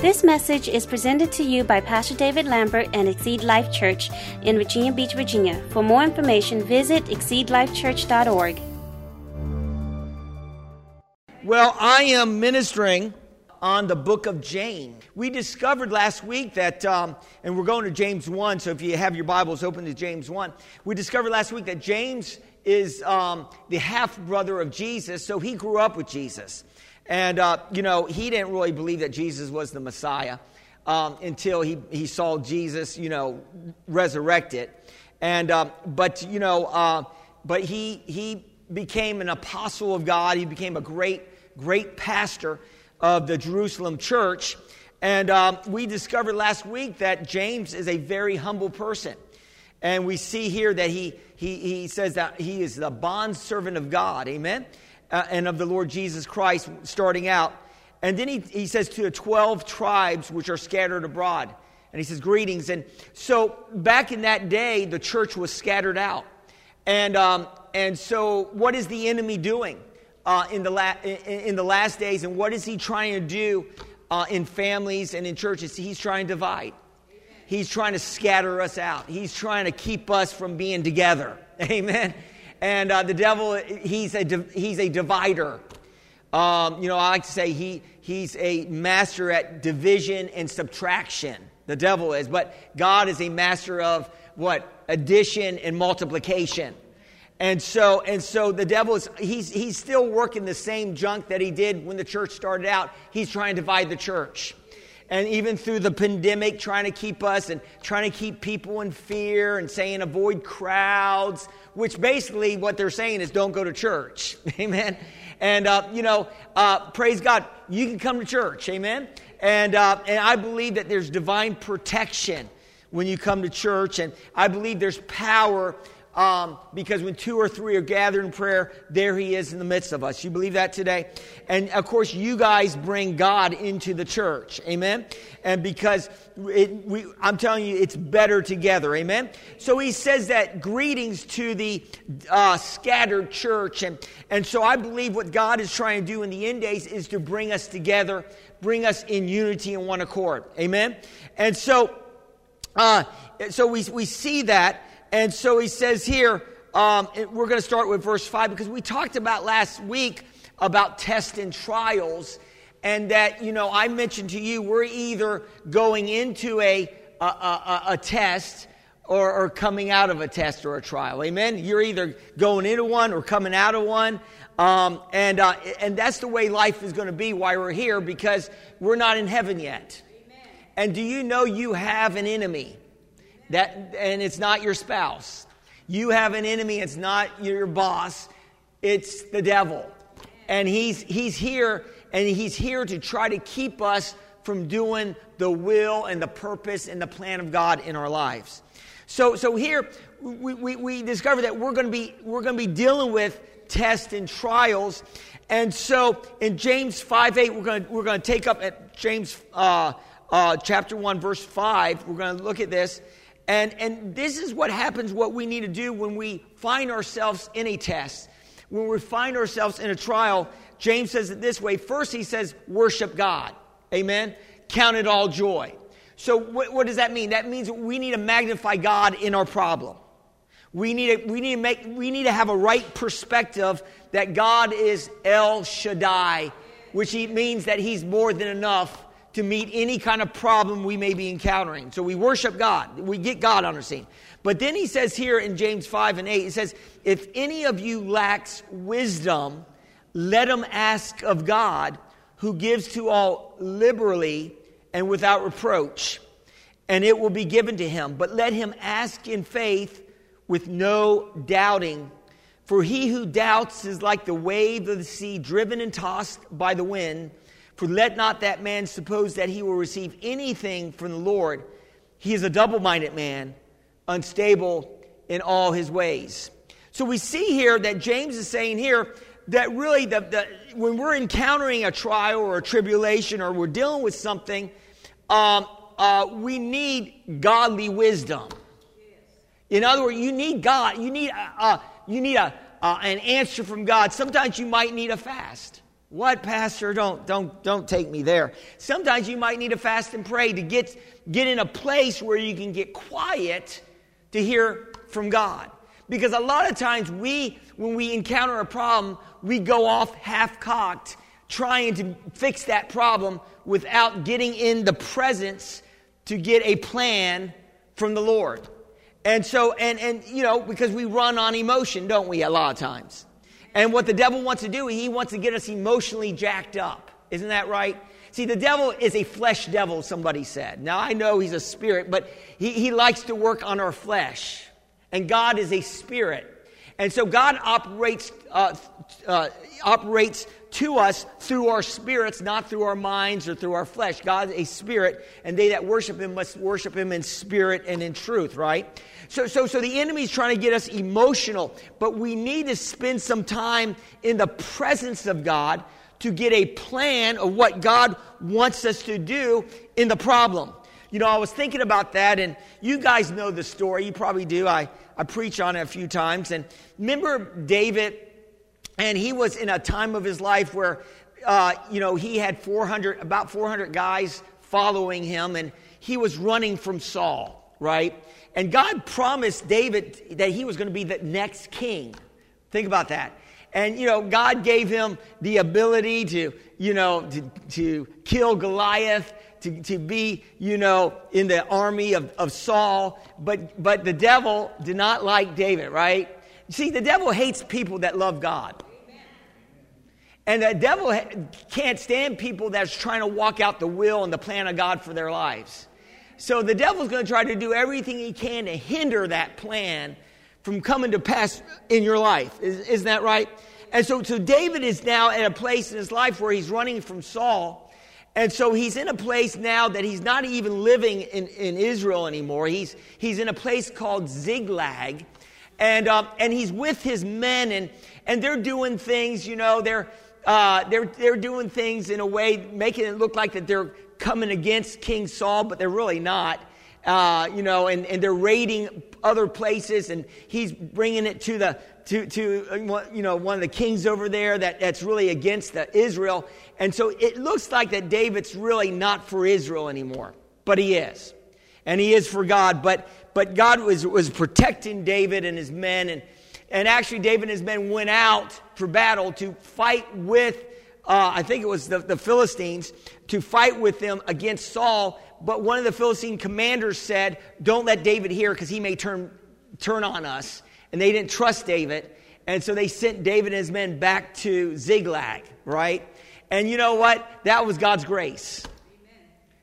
This message is presented to you by Pastor David Lambert and Exceed Life Church in Virginia Beach, Virginia. For more information, visit exceedlifechurch.org. Well, I am ministering on the book of James. We discovered last week that, um, and we're going to James 1, so if you have your Bibles open to James 1, we discovered last week that James is um, the half brother of Jesus, so he grew up with Jesus. And, uh, you know, he didn't really believe that Jesus was the Messiah um, until he, he saw Jesus, you know, resurrected. And, uh, but, you know, uh, but he, he became an apostle of God. He became a great, great pastor of the Jerusalem church. And um, we discovered last week that James is a very humble person. And we see here that he, he, he says that he is the bond servant of God. Amen uh, and of the Lord Jesus Christ starting out. And then he, he says to the 12 tribes which are scattered abroad. And he says, Greetings. And so back in that day, the church was scattered out. And, um, and so, what is the enemy doing uh, in, the la- in, the last days? And what is he trying to do uh, in families and in churches? He's trying to divide. He's trying to scatter us out. He's trying to keep us from being together. Amen. And uh, the devil, he's a, he's a divider. Um, you know, I like to say he, he's a master at division and subtraction. The devil is. But God is a master of what? Addition and multiplication. And so, and so the devil is, he's, he's still working the same junk that he did when the church started out. He's trying to divide the church and even through the pandemic, trying to keep us and trying to keep people in fear and saying avoid crowds, which basically what they're saying is don't go to church. Amen. And, uh, you know, uh, praise God, you can come to church. Amen. And, uh, and I believe that there's divine protection when you come to church. And I believe there's power um, because when two or three are gathered in prayer, there He is in the midst of us. You believe that today? And of course, you guys bring God into the church. Amen? And because it, we, I'm telling you, it's better together. Amen? So He says that greetings to the uh, scattered church. And, and so I believe what God is trying to do in the end days is to bring us together, bring us in unity and one accord. Amen? And so, uh, so we, we see that. And so he says here, um, we're going to start with verse 5 because we talked about last week about tests and trials. And that, you know, I mentioned to you, we're either going into a, a, a, a test or, or, coming out of a test or a trial. Amen? You're either going into one or coming out of one. Um, and, uh, and that's the way life is going to be while we're here because we're not in heaven yet. Amen. And do you know you have an enemy? That, and it's not your spouse. You have an enemy, it's not your boss, it's the devil. And he's, he's here, and he's here to try to keep us from doing the will and the purpose and the plan of God in our lives. So, so here we, we, we discover that we're going to be we're going to be dealing with tests and trials, and so in James five eight we're going to, we're going to take up at James uh, uh, chapter one verse five. We're going to look at this, and, and this is what happens, what we need to do when we find ourselves in a test. When we find ourselves in a trial, James says it this way. First, he says, worship God. Amen. Count it all joy. So, what, what does that mean? That means we need to magnify God in our problem. We need, to, we, need to make, we need to have a right perspective that God is El Shaddai, which means that He's more than enough to meet any kind of problem we may be encountering. So we worship God. We get God on our scene. But then he says here in James 5 and 8, he says, If any of you lacks wisdom, let him ask of God, who gives to all liberally and without reproach, and it will be given to him. But let him ask in faith with no doubting. For he who doubts is like the wave of the sea driven and tossed by the wind. For let not that man suppose that he will receive anything from the Lord. He is a double minded man, unstable in all his ways. So we see here that James is saying here that really the, the, when we're encountering a trial or a tribulation or we're dealing with something, um, uh, we need godly wisdom. In other words, you need God. You need, uh, uh, you need a, uh, an answer from God. Sometimes you might need a fast. What, Pastor? Don't, don't, don't take me there. Sometimes you might need to fast and pray to get, get in a place where you can get quiet to hear from God. Because a lot of times we, when we encounter a problem, we go off half cocked trying to fix that problem without getting in the presence to get a plan from the Lord. And so, and, and, you know, because we run on emotion, don't we, a lot of times? And what the devil wants to do, he wants to get us emotionally jacked up. Isn't that right? See, the devil is a flesh devil, somebody said. Now, I know he's a spirit, but he, he likes to work on our flesh. And God is a spirit. And so God operates, uh, uh, operates to us through our spirits, not through our minds or through our flesh. God is a spirit, and they that worship him must worship him in spirit and in truth, right? So, so, so the enemy's trying to get us emotional, but we need to spend some time in the presence of God to get a plan of what God wants us to do in the problem. You know, I was thinking about that, and you guys know the story. You probably do. I, I preach on it a few times. And remember David, and he was in a time of his life where, uh, you know, he had 400, about 400 guys following him, and he was running from Saul, right? And God promised David that he was going to be the next king. Think about that. And, you know, God gave him the ability to, you know, to, to kill Goliath to, to be, you know, in the army of, of Saul, but, but the devil did not like David, right? See, the devil hates people that love God. And the devil can't stand people that's trying to walk out the will and the plan of God for their lives. So the devil's going to try to do everything he can to hinder that plan from coming to pass in your life. Is, isn't that right? And so, so David is now at a place in his life where he's running from Saul. And so he's in a place now that he's not even living in, in Israel anymore. He's, he's in a place called Ziklag. And, um, and he's with his men, and, and they're doing things, you know, they're, uh, they're, they're doing things in a way, making it look like that they're coming against King Saul, but they're really not. Uh, you know, and, and they're raiding other places, and he's bringing it to the to, to uh, you know one of the kings over there that, that's really against the Israel, and so it looks like that David's really not for Israel anymore, but he is, and he is for God. But but God was was protecting David and his men, and and actually David and his men went out for battle to fight with. Uh, I think it was the, the Philistines to fight with them against Saul but one of the Philistine commanders said, Don't let David hear because he may turn, turn on us. And they didn't trust David. And so they sent David and his men back to Ziklag, right? And you know what? That was God's grace.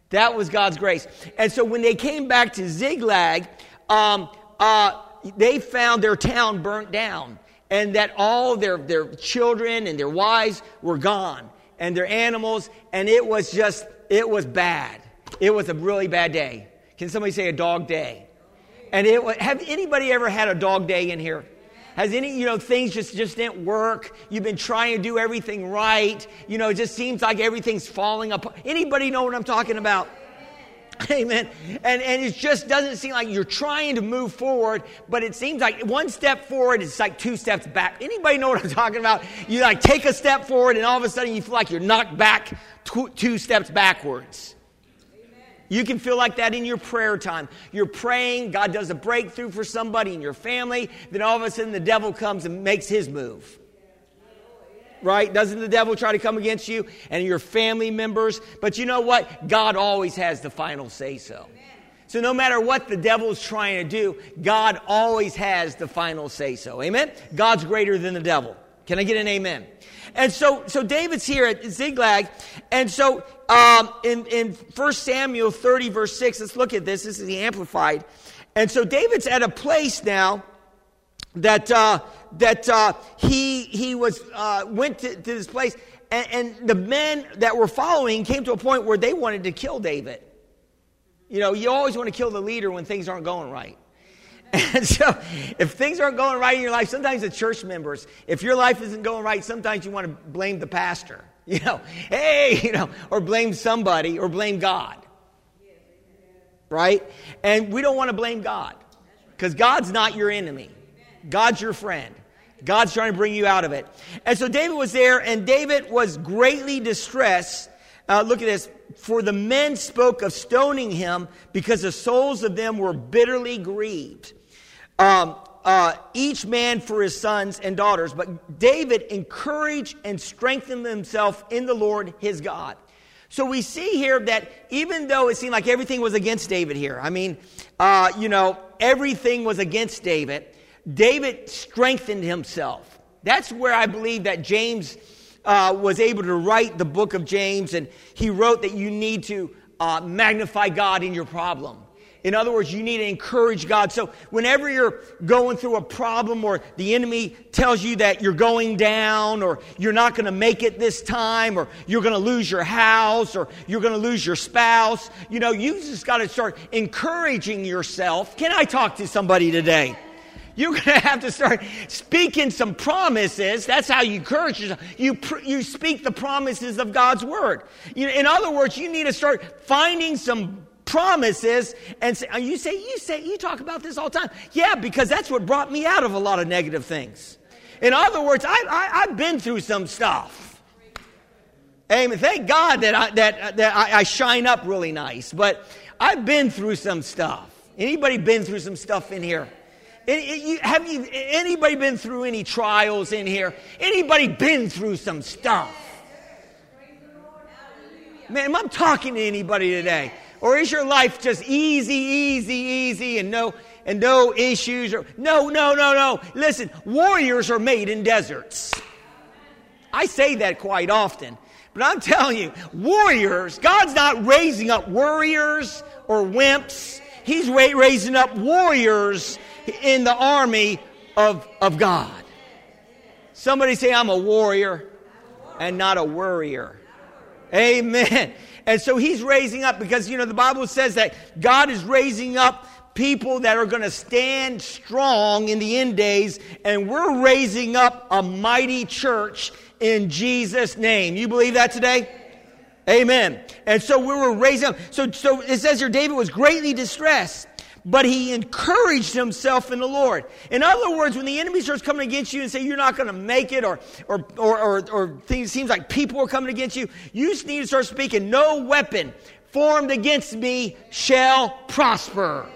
That was God's grace. And so when they came back to Ziklag, um, uh, they found their town burnt down and that all their, their children and their wives were gone and their animals, and it was just, it was bad. It was a really bad day. Can somebody say a dog day? And it was, have anybody ever had a dog day in here? Has any, you know, things just, just didn't work. You've been trying to do everything right. You know, it just seems like everything's falling apart. Anybody know what I'm talking about? Amen. And, and it just doesn't seem like you're trying to move forward, but it seems like one step forward is like two steps back. Anybody know what I'm talking about? You like take a step forward and all of a sudden you feel like you're knocked back two, two steps backwards. You can feel like that in your prayer time. You're praying, God does a breakthrough for somebody in your family, then all of a sudden the devil comes and makes his move. Right? Doesn't the devil try to come against you and your family members? But you know what? God always has the final say so. So no matter what the devil's trying to do, God always has the final say so. Amen? God's greater than the devil. Can I get an amen? And so, so David's here at Ziklag, and so um, in, in 1 Samuel 30, verse 6, let's look at this. This is the Amplified. And so David's at a place now that, uh, that uh, he, he was, uh, went to, to, this place, and, and the men that were following came to a point where they wanted to kill David. You know, you always want to kill the leader when things aren't going right. And so, if things aren't going right in your life, sometimes the church members, if your life isn't going right, sometimes you want to blame the pastor. You know, hey, you know, or blame somebody or blame God. Right? And we don't want to blame God because God's not your enemy, God's your friend. God's trying to bring you out of it. And so David was there, and David was greatly distressed. Uh, look at this. For the men spoke of stoning him because the souls of them were bitterly grieved. Um, uh, each man for his sons and daughters. But David encouraged and strengthened himself in the Lord his God. So we see here that even though it seemed like everything was against David here, I mean, uh, you know, everything was against David, David strengthened himself. That's where I believe that James uh, was able to write the book of James, and he wrote that you need to uh, magnify God in your problem. In other words, you need to encourage God. So whenever you're going through a problem or the enemy tells you that you're going down or you're not going to make it this time or you're going to lose your house or you're going to lose your spouse, you know, you just got to start encouraging yourself. Can I talk to somebody today? You're going to have to start speaking some promises. That's how you encourage yourself. You, pr- you speak the promises of God's word. You in other words, you need to start finding some promises and say, you say, you say, you talk about this all the time. Yeah, because that's what brought me out of a lot of negative things. In other words, I, I, have been through some stuff. Amen. Thank God that I, that, that I, I shine up really nice, but I've been through some stuff. Anybody been through some stuff in here? Have you, anybody been through any trials in here? Anybody been through some stuff? Man, I'm talking to anybody today. Or is your life just easy, easy, easy and no, and no issues? Or, no, no, no, no. Listen, warriors are made in deserts. I say that quite often. But I'm telling you, warriors, God's not raising up warriors or wimps. He's raising up warriors in the army of, of God. Somebody say, I'm a warrior and not a worrier. Amen. And so he's raising up because, you know, the Bible says that God is raising up people that are going to stand strong in the end days, and we're raising up a mighty church in Jesus' name. You believe that today? Amen. And so we were raising up. So, so it says here David was greatly distressed but he encouraged himself in the Lord. In other words, when the enemy starts coming against you and say you're not going to make it or, or, or, or, or things, seems like people are coming against you, you just need to start speaking, no weapon formed against me shall prosper.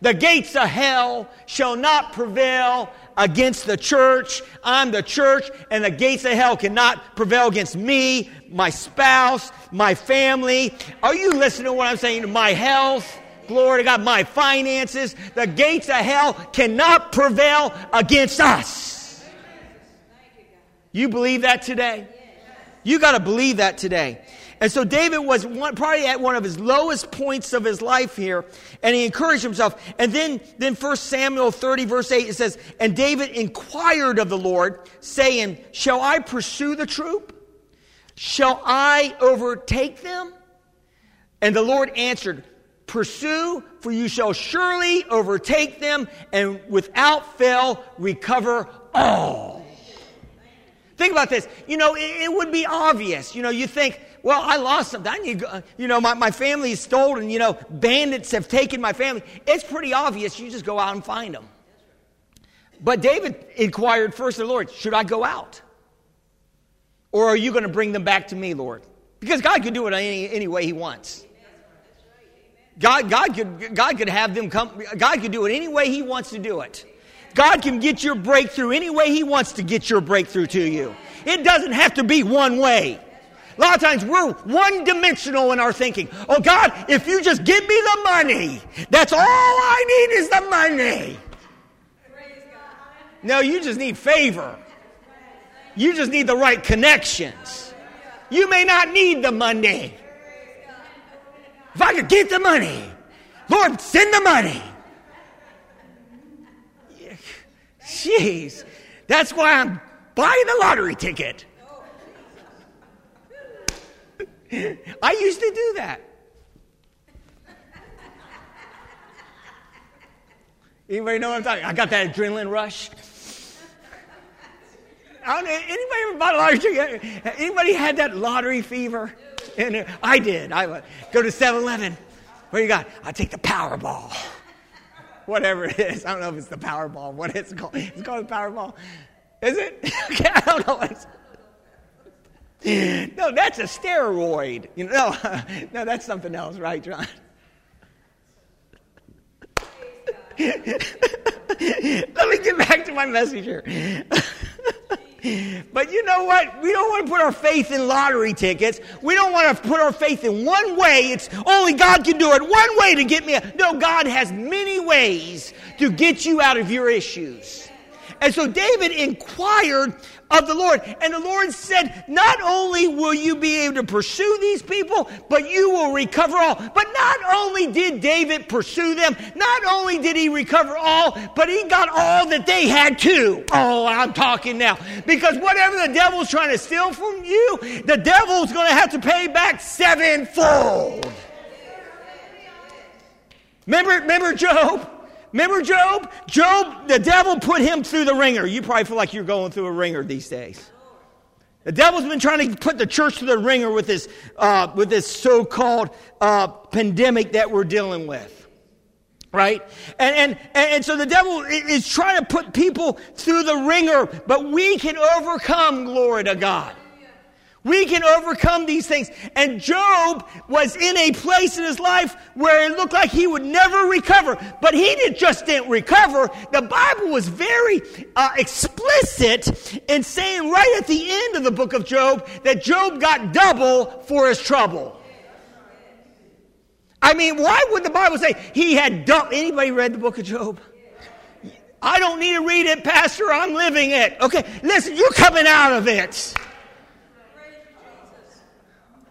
The gates of hell shall not prevail against the church. I'm the church, and the gates of hell cannot prevail against me, my spouse, my family. Are you listening to what I'm saying? My health. Glory to God. My finances, the gates of hell cannot prevail against us. You believe that today? You got to believe that today. And so David was one, probably at one of his lowest points of his life here, and he encouraged himself. And then, then 1 Samuel 30, verse 8, it says, And David inquired of the Lord, saying, Shall I pursue the troop? Shall I overtake them? And the Lord answered, Pursue, for you shall surely overtake them and without fail recover all. Think about this. You know, it, it would be obvious. You know, you think, well, I lost something. I need, you know, my, my family is stolen. You know, bandits have taken my family. It's pretty obvious. You just go out and find them. But David inquired first of the Lord, should I go out? Or are you going to bring them back to me, Lord? Because God can do it any, any way he wants. God, God, could, God could have them come, God could do it any way He wants to do it. God can get your breakthrough any way He wants to get your breakthrough to you. It doesn't have to be one way. A lot of times we're one dimensional in our thinking. Oh God, if you just give me the money, that's all I need is the money. No, you just need favor. You just need the right connections. You may not need the money. If I could get the money, Lord, send the money. Jeez, that's why I'm buying the lottery ticket. I used to do that. Anybody know what I'm talking? I got that adrenaline rush. I don't, anybody ever bought a lottery ticket? Anybody had that lottery fever? And I did. I would go to 7 Eleven. What you got? I take the Powerball. whatever it is. I don't know if it's the Powerball. What it's called? It's called the Powerball. Is it? okay, I don't know. no, that's a steroid. You know, no, no, that's something else, right, John? Let me get back to my message here. But you know what? We don't want to put our faith in lottery tickets. We don't want to put our faith in one way. It's only God can do it. One way to get me. No, God has many ways to get you out of your issues. And so David inquired of the Lord. And the Lord said, Not only will you be able to pursue these people, but you will recover all. But not only did David pursue them, not only did he recover all, but he got all that they had too. Oh, I'm talking now. Because whatever the devil's trying to steal from you, the devil's going to have to pay back sevenfold. Remember, remember Job? Remember Job? Job, the devil put him through the wringer. You probably feel like you're going through a wringer these days. The devil's been trying to put the church through the wringer with this, uh, with this so-called uh, pandemic that we're dealing with. Right? And, and, and so the devil is trying to put people through the wringer, but we can overcome, glory to God. We can overcome these things. And Job was in a place in his life where it looked like he would never recover. But he did, just didn't recover. The Bible was very uh, explicit in saying right at the end of the book of Job that Job got double for his trouble. I mean, why would the Bible say he had double? Anybody read the book of Job? I don't need to read it, Pastor. I'm living it. Okay, listen, you're coming out of it.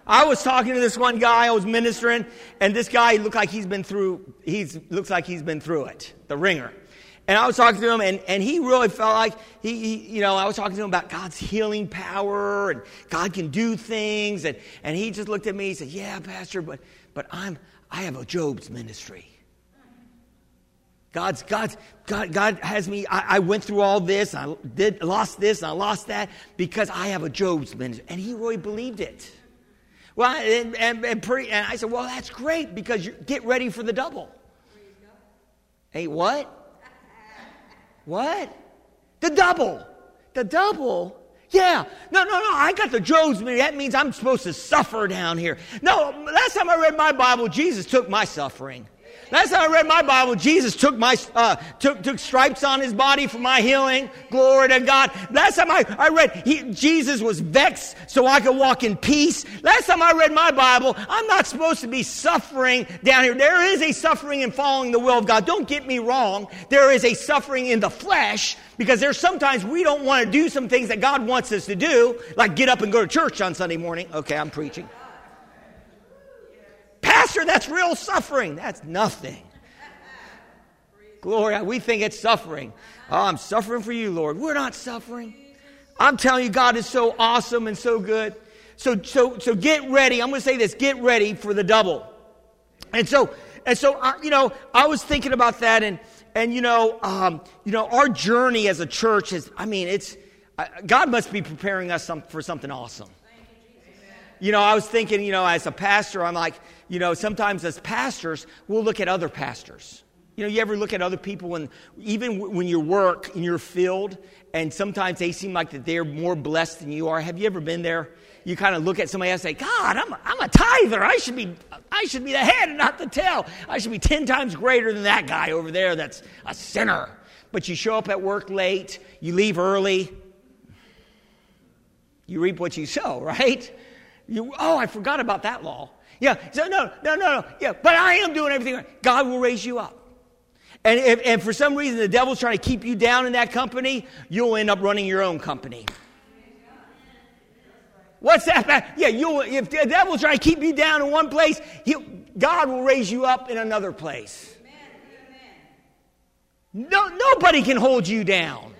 I was talking to this one guy, I was ministering, and this guy looked like he's been through, he's, looks like he's been through it, the wringer. And I was talking to him, and, and he really felt like he, he, you know, I was talking to him about God's healing power and God can do things. And, and he just looked at me, he said, Yeah, Pastor, but, but I'm, I have a Job's ministry. God's, God's, God, God has me, I, I went through all this, I did, lost this, and I lost that because I have a Job's ministry. And he really believed it. Well, and, and, and, and I said, well, that's great because you get ready for the double. Hey, what? What? The double. The double? Yeah. No, no, no. I got the meaning. That means I'm supposed to suffer down here. No, last time I read my Bible, Jesus took my suffering. Last time I read my Bible, Jesus took my uh, took, took stripes on his body for my healing. Glory to God. Last time I, I read, he, Jesus was vexed so I could walk in peace. Last time I read my Bible, I'm not supposed to be suffering down here. There is a suffering in following the will of God. Don't get me wrong. There is a suffering in the flesh because there's sometimes we don't want to do some things that God wants us to do, like get up and go to church on Sunday morning. Okay, I'm preaching. Pastor, that's real suffering. That's nothing. Glory, we think it's suffering. Oh, I'm suffering for you, Lord. We're not suffering. I'm telling you, God is so awesome and so good. So, so, so get ready. I'm going to say this: get ready for the double. And so, and so, uh, you know, I was thinking about that, and and you know, um, you know, our journey as a church is. I mean, it's God must be preparing us some, for something awesome. You know, I was thinking, you know, as a pastor, I'm like, you know, sometimes as pastors, we'll look at other pastors. You know, you ever look at other people and even when you work in your field, and sometimes they seem like that they're more blessed than you are. Have you ever been there? You kind of look at somebody else and say, God, I'm a, I'm a tither. I should be, I should be the head and not the tail. I should be 10 times greater than that guy over there that's a sinner. But you show up at work late, you leave early, you reap what you sow, right? You, oh, I forgot about that law. Yeah, so no, no, no, no. Yeah, but I am doing everything right. God will raise you up. And if and for some reason the devil's trying to keep you down in that company, you'll end up running your own company. What's that? Yeah, you if the devil's trying to keep you down in one place, God will raise you up in another place. No, nobody can hold you down.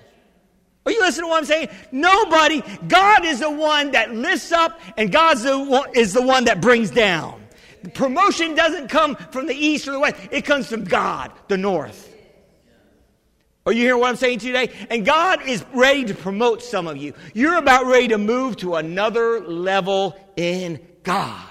Are you listening to what I'm saying? Nobody. God is the one that lifts up, and God is the one that brings down. Promotion doesn't come from the east or the west, it comes from God, the north. Are you hearing what I'm saying today? And God is ready to promote some of you. You're about ready to move to another level in God.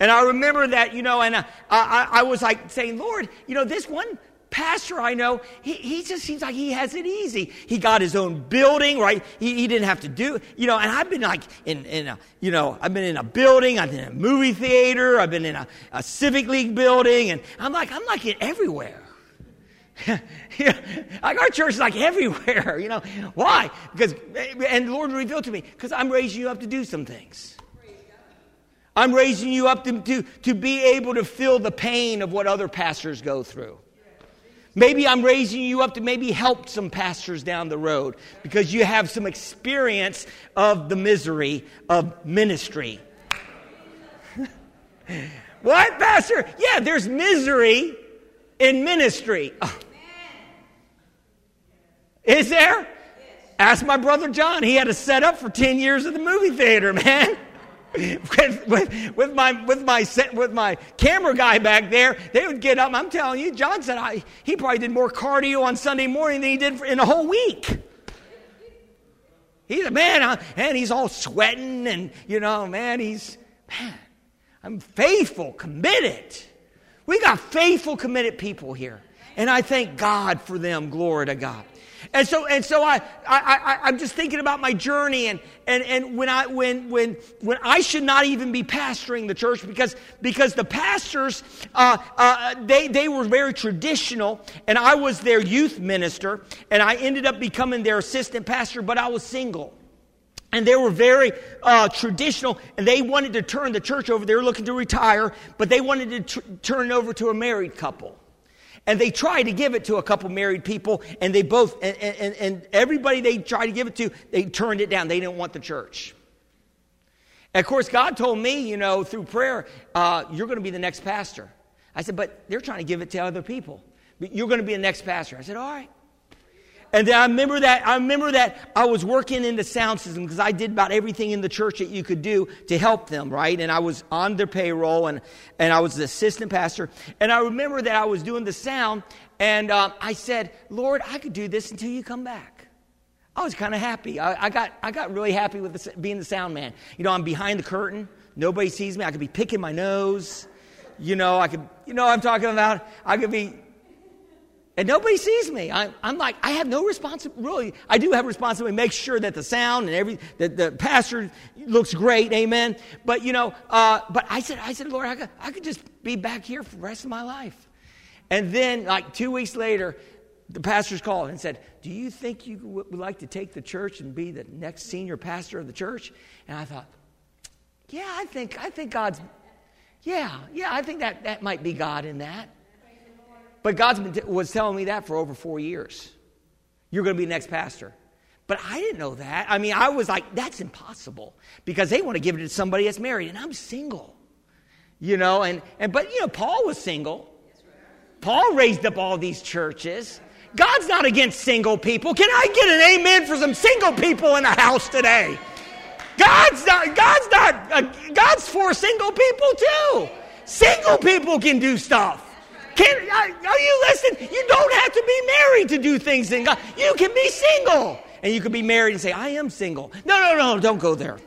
And I remember that, you know, and I, I, I was like saying, Lord, you know, this one pastor I know, he, he just seems like he has it easy. He got his own building, right? He, he didn't have to do, you know, and I've been like in, in a, you know, I've been in a building, I've been in a movie theater, I've been in a, a civic league building, and I'm like, I'm like it everywhere. like our church is like everywhere, you know. Why? Because, and the Lord revealed to me, because I'm raising you up to do some things. I'm raising you up to, to, to be able to feel the pain of what other pastors go through. Maybe I'm raising you up to maybe help some pastors down the road because you have some experience of the misery of ministry. what, Pastor? Yeah, there's misery in ministry. Is there? Ask my brother John. He had a set up for 10 years at the movie theater, man with, with, with, my with my with my camera guy back there, they would get up. I'm telling you, John said I, he probably did more cardio on Sunday morning than he did in a whole week. He's a man, and he's all sweating, and you know, man, he's man. I'm faithful, committed. We got faithful, committed people here, and I thank God for them. Glory to God. And so, and so I, I, I, am just thinking about my journey and, and, and when I, when, when, when I should not even be pastoring the church because, because the pastors, uh, uh, they, they were very traditional and I was their youth minister and I ended up becoming their assistant pastor, but I was single. And they were very uh, traditional, and they wanted to turn the church over. They were looking to retire, but they wanted to tr- turn it over to a married couple. And they tried to give it to a couple married people, and they both, and, and, and everybody they tried to give it to, they turned it down. They didn't want the church. And of course, God told me, you know, through prayer, uh, you're going to be the next pastor. I said, but they're trying to give it to other people. But you're going to be the next pastor. I said, all right. And then I remember that I remember that I was working in the sound system because I did about everything in the church that you could do to help them, right? And I was on their payroll and and I was the assistant pastor. And I remember that I was doing the sound and uh, I said, Lord, I could do this until you come back. I was kind of happy. I, I, got I got really happy with the, being the sound man. You know, I'm behind the curtain. Nobody sees me. I could be picking my nose. You know, I could. You know, I'm talking about. I could be and nobody sees me. I, am like, I have no responsibility. Really. I do have responsibility make sure that the sound and every, that the pastor looks great. Amen. But, you know, uh, but I said, I said, Lord, I could, I could just be back here for the rest of my life. And then, like two weeks later, the pastors called and said, Do you think you would like to take the church and be the next senior pastor of the church? And I thought, Yeah, I think, I think God's, yeah, yeah, I think that, that might be God in that. But God was telling me that for over four years. You're going to be the next pastor. But I didn't know that. I mean, I was like, that's impossible because they want to give it to somebody that's married, and I'm single. You know, and, and but you know, Paul was single. Paul raised up all these churches. God's not against single people. Can I get an amen for some single people in the house today? God's not, God's not, uh, God's for single people too. Single people can do stuff. Can, are you listening? You don't have to be married to do things in God. You can be single. And you can be married and say, I am single. No, no, no, don't go there.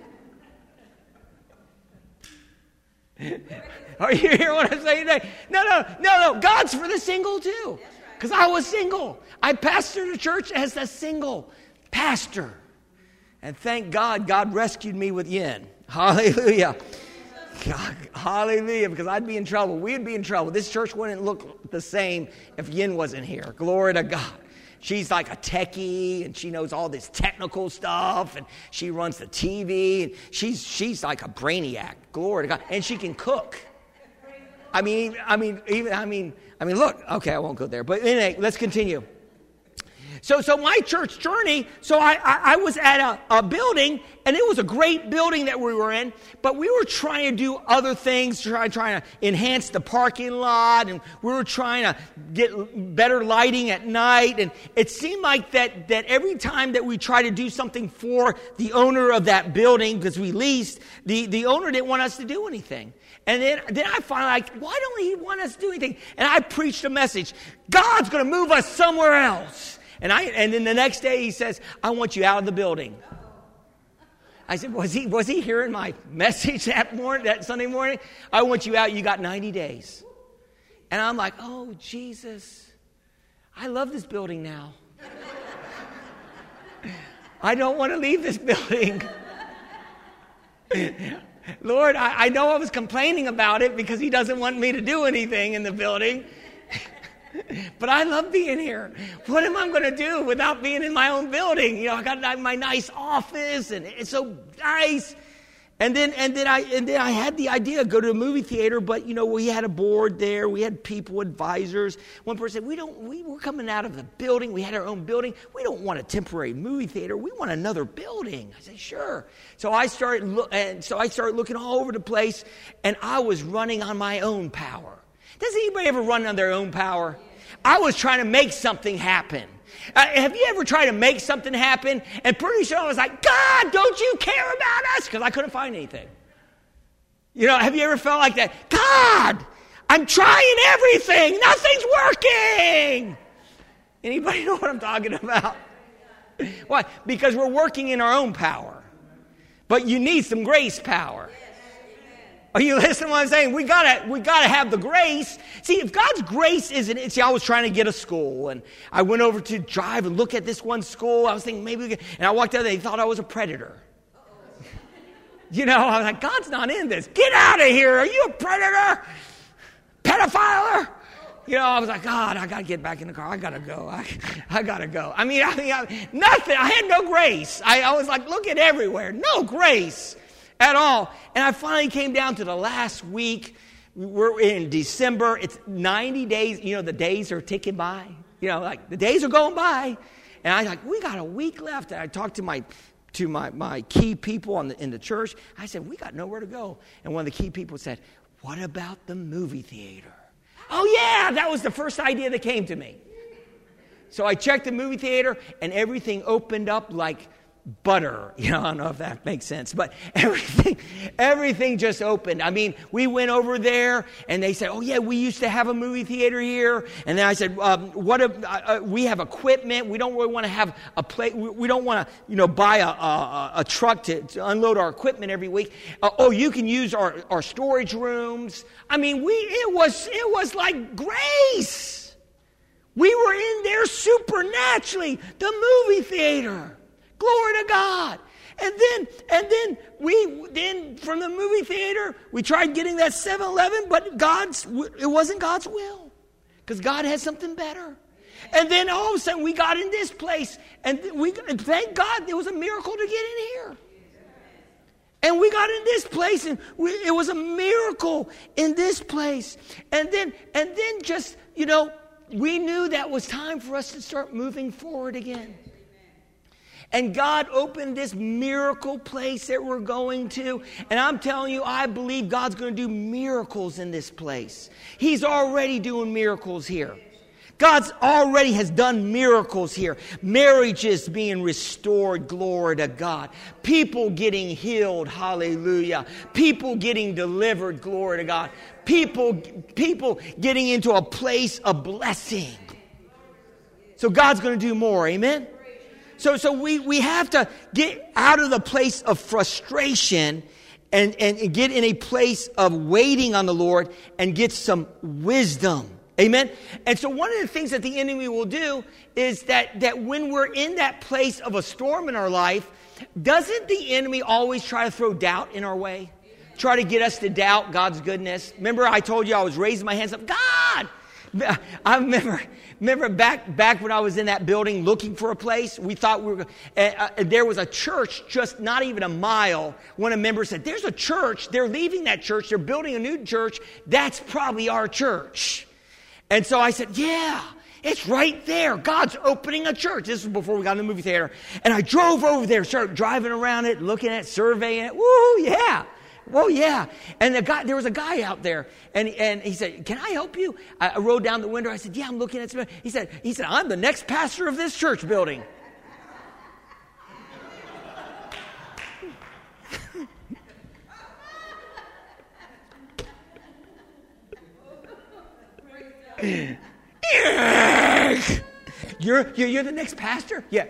Are you hearing what I'm saying today? No, no, no, no. God's for the single too. Because I was single. I pastored a church as a single pastor. And thank God, God rescued me with Yin. Hallelujah. God, hallelujah, because I'd be in trouble. We'd be in trouble. This church wouldn't look the same if Yin wasn't here. Glory to God. She's like a techie and she knows all this technical stuff and she runs the TV and she's, she's like a brainiac. Glory to God. And she can cook. I mean, I mean, even, I mean, I mean, look, okay, I won't go there. But anyway, let's continue. So, so my church journey, so I, I, I was at a, a, building, and it was a great building that we were in, but we were trying to do other things, try, trying to enhance the parking lot, and we were trying to get better lighting at night. And it seemed like that, that every time that we tried to do something for the owner of that building, because we leased, the, the owner didn't want us to do anything. And then, then I finally like, why don't he want us to do anything? And I preached a message. God's going to move us somewhere else. And, I, and then the next day he says, I want you out of the building. I said, was he, was he hearing my message that morning, that Sunday morning? I want you out. You got 90 days. And I'm like, oh, Jesus. I love this building now. I don't want to leave this building. Lord, I, I, know I was complaining about it because He doesn't want me to do anything in the building. but I love being here. What am I going to do without being in my own building? You know, I got my nice office and it's so nice. And then, and then I, and then I had the idea go to a movie theater, but you know, we had a board there, we had people, advisors. One person said, "We don't, we, we're coming out of the building. We had our own building. We don't want a temporary movie theater. We want another building." I said, "Sure." So I started, lo- and so I started looking all over the place, and I was running on my own power. Does anybody ever run on their own power? I was trying to make something happen. Uh, have you ever tried to make something happen and pretty soon I was like, God, don't you care about us? Because I couldn't find anything. You know, have you ever felt like that? God, I'm trying everything, nothing's working. Anybody know what I'm talking about? Why? Because we're working in our own power. But you need some grace power. Are you listening to what I'm saying? We gotta, we gotta have the grace. See, if God's grace isn't, it, see, I was trying to get a school and I went over to drive and look at this one school. I was thinking maybe we could, and I walked out there, they thought I was a predator. you know, I was like, God's not in this. Get out of here. Are you a predator? Pedophiler? You know, I was like, God, I got to get back in the car. I got to go. I, I got to go. I mean, I I, nothing. I had no grace. I, I was like looking everywhere. No grace at all. And I finally came down to the last week. We're in December. It's 90 days. You know, the days are ticking by. You know, like the days are going by. And I like, we got a week left. And I talked to my to my, my key people the, in the church. I said, we got nowhere to go. And one of the key people said, what about the movie theater? Oh, yeah, that was the first idea that came to me. So I checked the movie theater, and everything opened up like butter. You know, I don't know if that makes sense, but everything, everything just opened. I mean, we went over there and they said, "Oh yeah, we used to have a movie theater here." And then I said, um, "What? If, uh, uh, we have equipment. We don't really want to have a plate. We, we, don't want to, you know, buy a, a, a truck to, to, unload our equipment every week. Uh, oh, you can use our, our storage rooms. I mean, we it was it was like grace. We were in there supernaturally. The movie theater." Glory to God. And then, and then we, then from the movie theater, we tried getting that 7-Eleven, but God's, it wasn't God's will. Because God had something better. And then all of a sudden we got in this place, and we, and thank God it was a miracle to get in here. And we got in this place, and we, it was a miracle in this place. And then, and then just, you know, we knew that was time for us to start moving forward again. And God opened this miracle place that we're going to. And I'm telling you, I believe God's going to do miracles in this place. He's already doing miracles here. God's already has done miracles here. Marriages being restored, glory to God. People getting healed, hallelujah. People getting delivered, glory to God. People, people getting into a place of blessing. So God's going to do more, amen? So, so we, we have to get out of the place of frustration and, and get in a place of waiting on the Lord and get some wisdom. Amen. And so one of the things that the enemy will do is that, that when we're in that place of a storm in our life, doesn't the enemy always try to throw doubt in our way? Try to get us to doubt God's goodness. Remember, I told you I was raising my hands up. God, I remember, remember back, back when I was in that building looking for a place, we thought we were, uh, uh, there was a church just not even a mile. Of the members said, There's a church. They're leaving that church. They're building a new church. That's probably our church. And so I said, Yeah. It's right there. God's opening a church. This was before we got in the movie theater. And I drove over there, started driving around it, looking at, surveying it. Woo, yeah. Well, yeah. And the guy, there was a guy out there, and, and he said, Can I help you? I, I rolled down the window. I said, Yeah, I'm looking at some. He said, he said, I'm the next pastor of this church building. you're, you're, you're the next pastor? Yeah.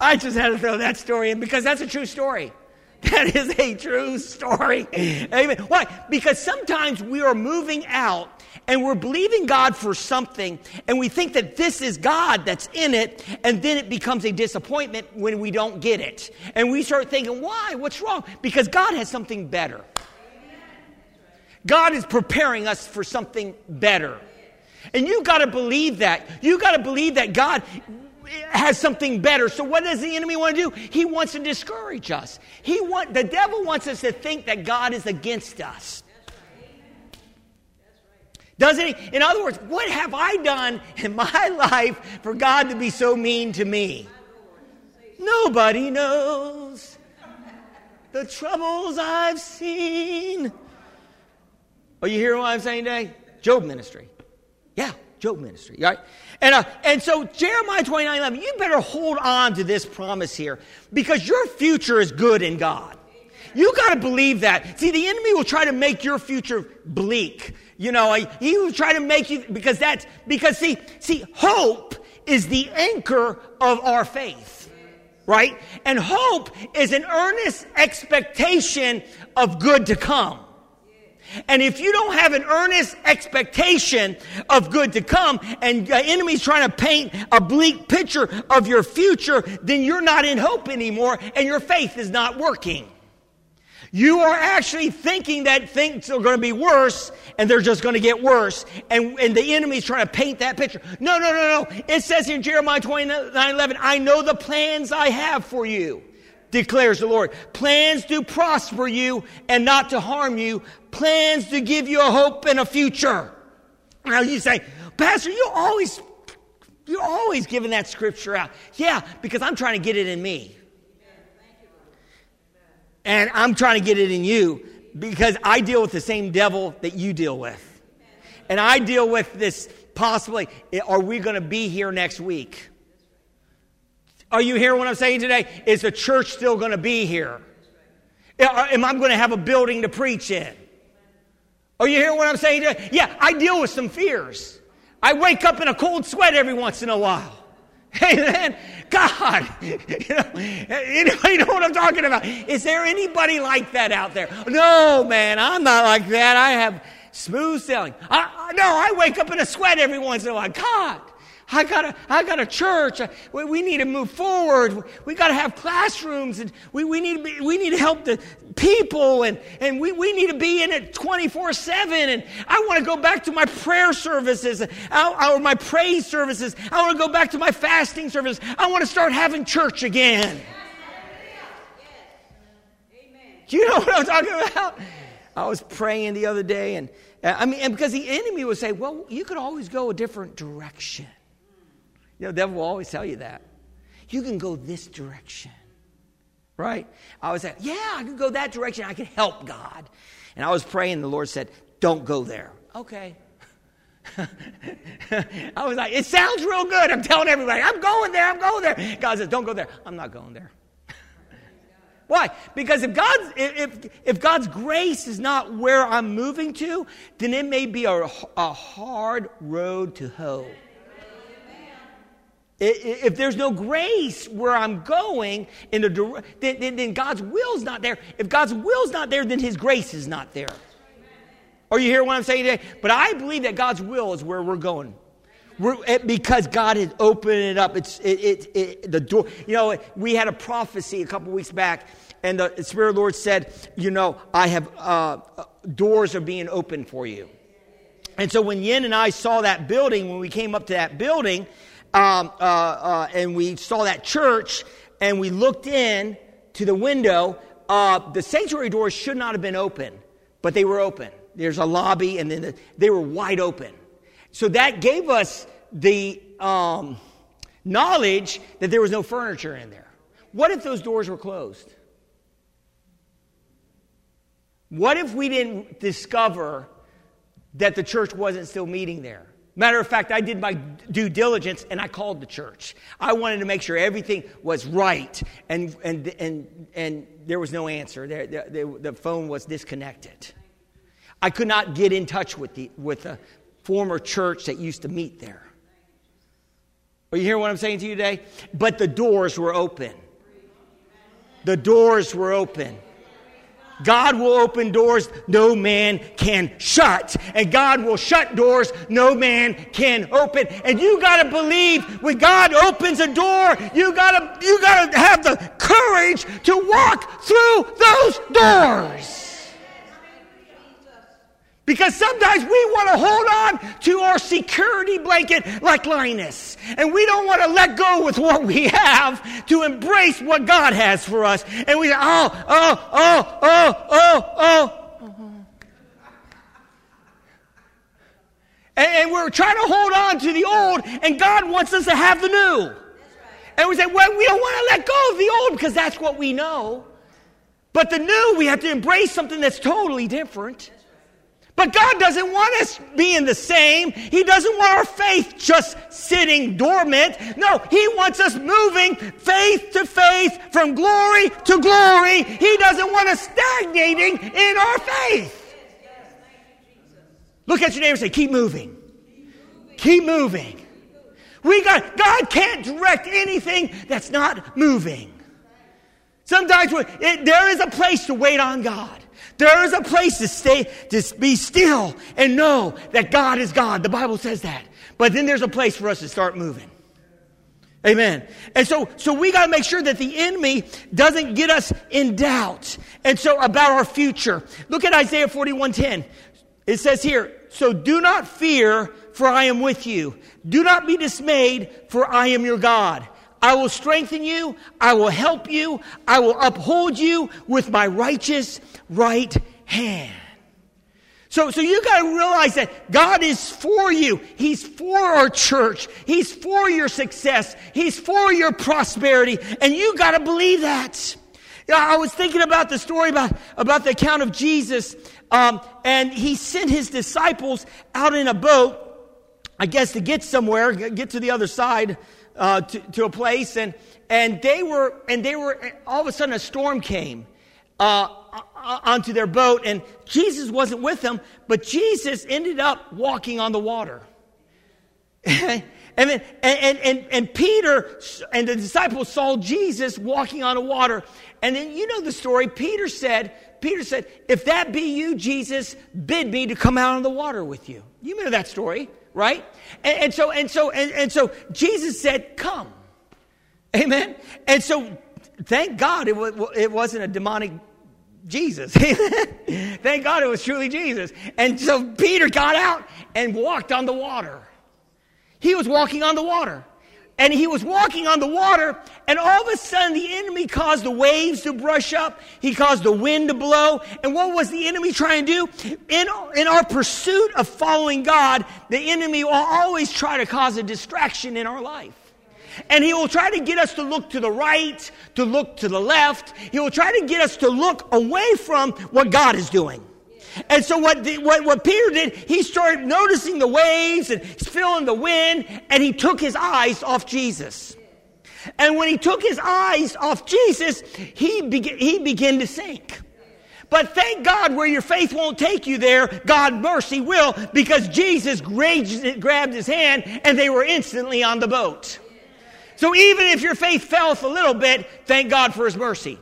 I just had to throw that story in because that's a true story. That is a true story. Amen. Why? Because sometimes we are moving out and we're believing God for something and we think that this is God that's in it and then it becomes a disappointment when we don't get it. And we start thinking, why? What's wrong? Because God has something better. God is preparing us for something better. And you got to believe that. You got to believe that God has something better. So what does the enemy want to do? He wants to discourage us. He want the devil wants us to think that God is against us. Doesn't he? In other words, what have I done in my life for God to be so mean to me? Nobody knows the troubles I've seen. Are you hearing what I'm saying today? Job ministry. Yeah, Job ministry, right? And, uh, and so Jeremiah 29 11, you better hold on to this promise here because your future is good in God. You got to believe that. See, the enemy will try to make your future bleak. You know, he will try to make you, because that's, because see, see, hope is the anchor of our faith. Right? And hope is an earnest expectation of good to come. And if you don't have an earnest expectation of good to come and the enemy's trying to paint a bleak picture of your future, then you're not in hope anymore and your faith is not working. You are actually thinking that things are going to be worse and they're just going to get worse. And, and the enemy's trying to paint that picture. No, no, no, no. It says in Jeremiah 29 11, I know the plans I have for you declares the Lord. Plans to prosper you and not to harm you. Plans to give you a hope and a future. Now you say, Pastor, you always, you're always giving that scripture out. Yeah, because I'm trying to get it in me. And I'm trying to get it in you because I deal with the same devil that you deal with. And I deal with this possibly, are we going to be here next week? Are you hearing what I'm saying today? Is the church still going to be here? Uh, am I going to have a building to preach in? Are you hearing what I'm saying today? Yeah, I deal with some fears. I wake up in a cold sweat every once in a while. Amen. God, you know, anybody know what I'm talking about? Is there anybody like that out there? No, man, I'm not like that. I have smooth sailing. I, no, I wake up in a sweat every once in a while. God, I got a, I got a church. We, we need to move forward. We got to have classrooms and we, we, need to be, we need to help the people and, and we, we need to be in it 24 7. And I want to go back to my prayer services or my praise services. I want to go back to my fasting service. I want to start having church again. Do you know what I'm talking about? I was praying the other day and I mean, and because the enemy would say, well, you could always go a different direction. You know, the devil will always tell you that. You can go this direction. Right? I was like, yeah, I can go that direction. I can help God. And I was praying, the Lord said, don't go there. Okay. I was like, it sounds real good. I'm telling everybody, I'm going there, I'm going there. God says, don't go there. I'm not going there. Why? Because if God's, if, if God's grace is not where I'm moving to, then it may be a, a hard road to hoe. If there's no grace where I'm going, in the, then, then, then God's will's not there. If God's will's not there, then His grace is not there. Are you hearing what I'm saying today? But I believe that God's will is where we're going. We're, it, because God has opened it up. It's it, it, it, the door. You know, we had a prophecy a couple weeks back, and the Spirit of the Lord said, "You know, I have uh, doors are being opened for you." And so when Yin and I saw that building, when we came up to that building, um, uh, uh, and we saw that church and we looked in to the window, uh, the sanctuary doors should not have been open, but they were open. There's a lobby and then the, they were wide open. So that gave us the um, knowledge that there was no furniture in there. What if those doors were closed? What if we didn't discover that the church wasn't still meeting there? Matter of fact, I did my due diligence and I called the church. I wanted to make sure everything was right, and, and, and, and there was no answer. The, the, the phone was disconnected. I could not get in touch with the, with a former church that used to meet there. Are you hearing what I'm saying to you today? But the doors were open. The doors were open. God will open doors no man can shut. And God will shut doors no man can open. And you gotta believe when God opens a door, you gotta, you gotta have the courage to walk through those doors. Because sometimes we want to hold on to our security blanket like Linus. And we don't want to let go with what we have to embrace what God has for us. And we say, oh, oh, oh, oh, oh, oh. And, and we're trying to hold on to the old, and God wants us to have the new. And we say, well, we don't want to let go of the old because that's what we know. But the new, we have to embrace something that's totally different. But God doesn't want us being the same. He doesn't want our faith just sitting dormant. No, He wants us moving faith to faith from glory to glory. He doesn't want us stagnating in our faith. Look at your neighbor and say, keep moving. Keep moving. We got, God can't direct anything that's not moving. Sometimes it, there is a place to wait on God. There is a place to stay, to be still and know that God is God. The Bible says that. But then there's a place for us to start moving. Amen. And so, so we got to make sure that the enemy doesn't get us in doubt. And so about our future. Look at Isaiah 41:10. It says here, "So do not fear, for I am with you. Do not be dismayed, for I am your God." I will strengthen you. I will help you. I will uphold you with my righteous right hand. So, so you got to realize that God is for you. He's for our church. He's for your success. He's for your prosperity. And you got to believe that. I was thinking about the story about, about the account of Jesus. Um, and he sent his disciples out in a boat, I guess, to get somewhere, get to the other side uh, to, to, a place, and and they were and they were all of a sudden a storm came uh, onto their boat, and Jesus wasn't with them, but Jesus ended up walking on the water. and then and, and, and Peter and the disciples saw Jesus walking on the water, and then you know the story. Peter said, Peter said, "If that be you, Jesus, bid me to come out on the water with you." You know that story right? And, and so, and so, and, and so Jesus said, come. Amen. And so, thank God it, w- it wasn't a demonic Jesus. thank God it was truly Jesus. And so Peter got out and walked on the water. He was walking on the water and he was walking on the water, and all of a sudden the enemy caused the waves to brush up. He caused the wind to blow. And what was the enemy trying to do? In, in our pursuit of following God, the enemy will always try to cause a distraction in our life. And he will try to get us to look to the right, to look to the left. He will try to get us to look away from what God is doing. And so what, the, what, what Peter did, he started noticing the waves and feeling the wind, and he took his eyes off Jesus. And when he took his eyes off Jesus, he, be- he began to sink. But thank God where your faith won't take you there, God mercy will, because Jesus grabbed his hand and they were instantly on the boat. So even if your faith fell a little bit, thank God for his mercy.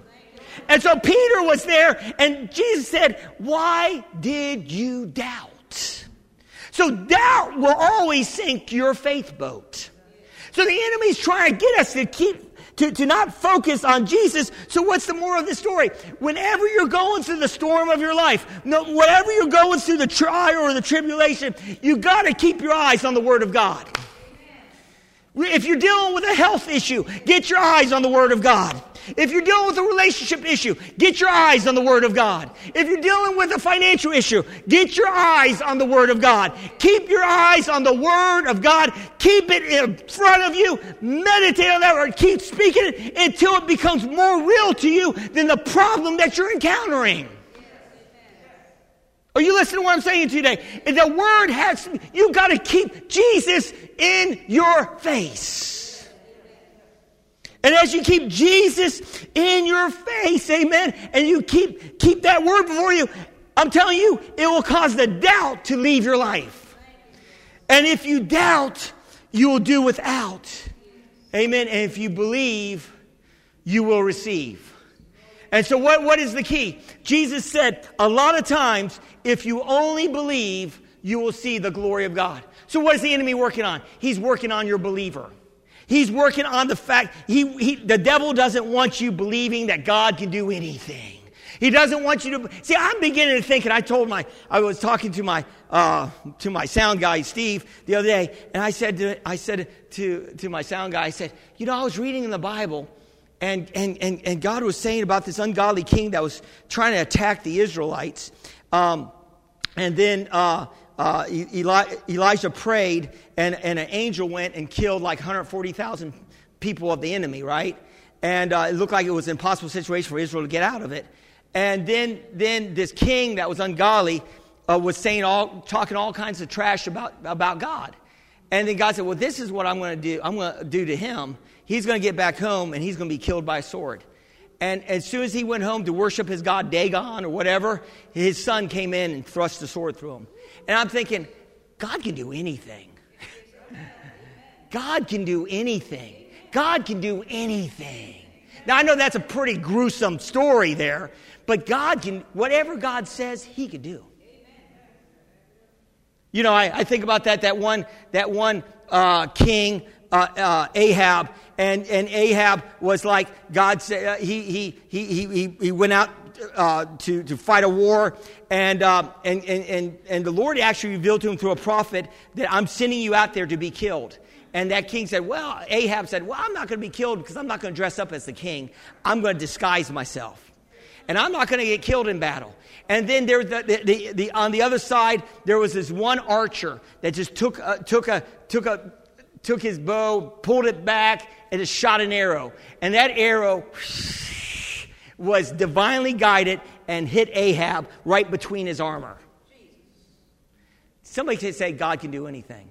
And so Peter was there, and Jesus said, Why did you doubt? So doubt will always sink your faith boat. So the enemy's trying to get us to keep to, to not focus on Jesus. So what's the moral of the story? Whenever you're going through the storm of your life, no, whatever you're going through the trial or the tribulation, you gotta keep your eyes on the Word of God. If you're dealing with a health issue, get your eyes on the Word of God. If you're dealing with a relationship issue, get your eyes on the Word of God. If you're dealing with a financial issue, get your eyes on the Word of God. Keep your eyes on the Word of God. Keep it in front of you. Meditate on that Word. Keep speaking it until it becomes more real to you than the problem that you're encountering. Are you listening to what I'm saying today? The Word has, you got to keep Jesus in your face. And as you keep Jesus in your face, amen, and you keep, keep that word before you, I'm telling you, it will cause the doubt to leave your life. And if you doubt, you will do without. Amen. And if you believe, you will receive. And so, what, what is the key? Jesus said, a lot of times, if you only believe, you will see the glory of God. So, what is the enemy working on? He's working on your believer. He's working on the fact, he, he, the devil doesn't want you believing that God can do anything. He doesn't want you to see. I'm beginning to think, and I told my, I was talking to my uh, to my sound guy Steve the other day, and I said to I said to to my sound guy, I said, you know, I was reading in the Bible, and and and, and God was saying about this ungodly king that was trying to attack the Israelites, um, and then. Uh, uh, Eli- Elijah prayed, and, and an angel went and killed like 140,000 people of the enemy, right? And uh, it looked like it was an impossible situation for Israel to get out of it. And then, then this king that was ungodly uh, was saying all, talking all kinds of trash about, about God. And then God said, Well, this is what I'm going to do. I'm going to do to him. He's going to get back home and he's going to be killed by a sword. And as soon as he went home to worship his god Dagon or whatever, his son came in and thrust the sword through him. And I'm thinking, God can do anything. God can do anything. God can do anything. Now, I know that's a pretty gruesome story there, but God can, whatever God says, He can do. You know, I, I think about that, that one, that one uh, king, uh, uh, Ahab, and, and Ahab was like, God said, uh, he, he, he, he, he went out uh, to, to fight a war, and, uh, and, and, and, and the Lord actually revealed to him through a prophet that I'm sending you out there to be killed. And that king said, Well, Ahab said, Well, I'm not going to be killed because I'm not going to dress up as the king. I'm going to disguise myself and I'm not going to get killed in battle. And then there, the, the, the, the, on the other side, there was this one archer that just took, a, took, a, took, a, took his bow, pulled it back, and just shot an arrow. And that arrow was divinely guided and hit Ahab right between his armor. Somebody can say God can do anything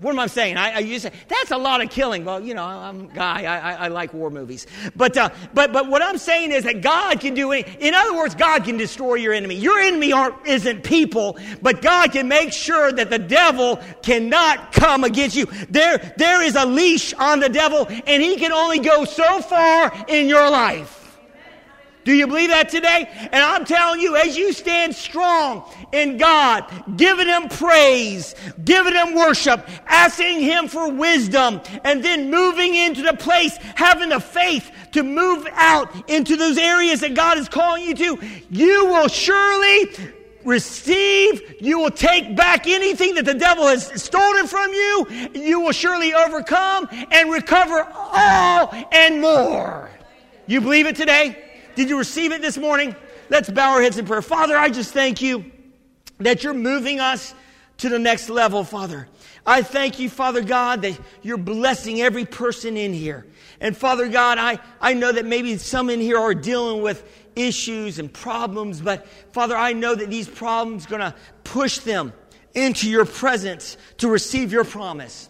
what am I saying? I, I used to, that's a lot of killing. Well, you know, I'm a guy. I, I, I like war movies. But, uh, but, but what I'm saying is that God can do it. In other words, God can destroy your enemy. Your enemy aren't, isn't people, but God can make sure that the devil cannot come against you. There, there is a leash on the devil, and he can only go so far in your life. Do you believe that today? And I'm telling you, as you stand strong in God, giving Him praise, giving Him worship, asking Him for wisdom, and then moving into the place, having the faith to move out into those areas that God is calling you to, you will surely receive. You will take back anything that the devil has stolen from you. You will surely overcome and recover all and more. You believe it today? Did you receive it this morning? Let's bow our heads in prayer. Father, I just thank you that you're moving us to the next level, Father. I thank you, Father God, that you're blessing every person in here. And Father God, I, I know that maybe some in here are dealing with issues and problems, but Father, I know that these problems are going to push them into your presence to receive your promise.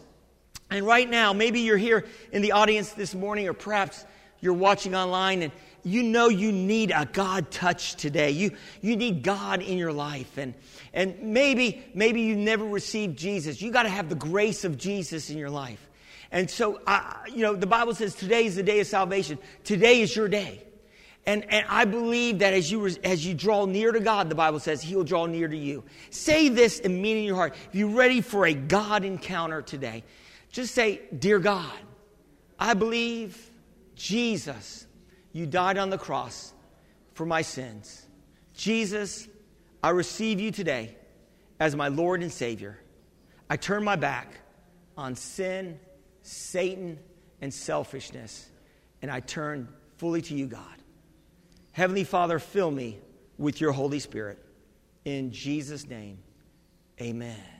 And right now, maybe you're here in the audience this morning, or perhaps you're watching online and you know you need a God touch today. You, you need God in your life. And, and maybe, maybe you never received Jesus. You got to have the grace of Jesus in your life. And so, you know, the Bible says today is the day of salvation. Today is your day. And, and I believe that as you, as you draw near to God, the Bible says He will draw near to you. Say this and mean in your heart. If you're ready for a God encounter today, just say, Dear God, I believe Jesus you died on the cross for my sins. Jesus, I receive you today as my Lord and Savior. I turn my back on sin, Satan, and selfishness, and I turn fully to you, God. Heavenly Father, fill me with your Holy Spirit. In Jesus' name, amen.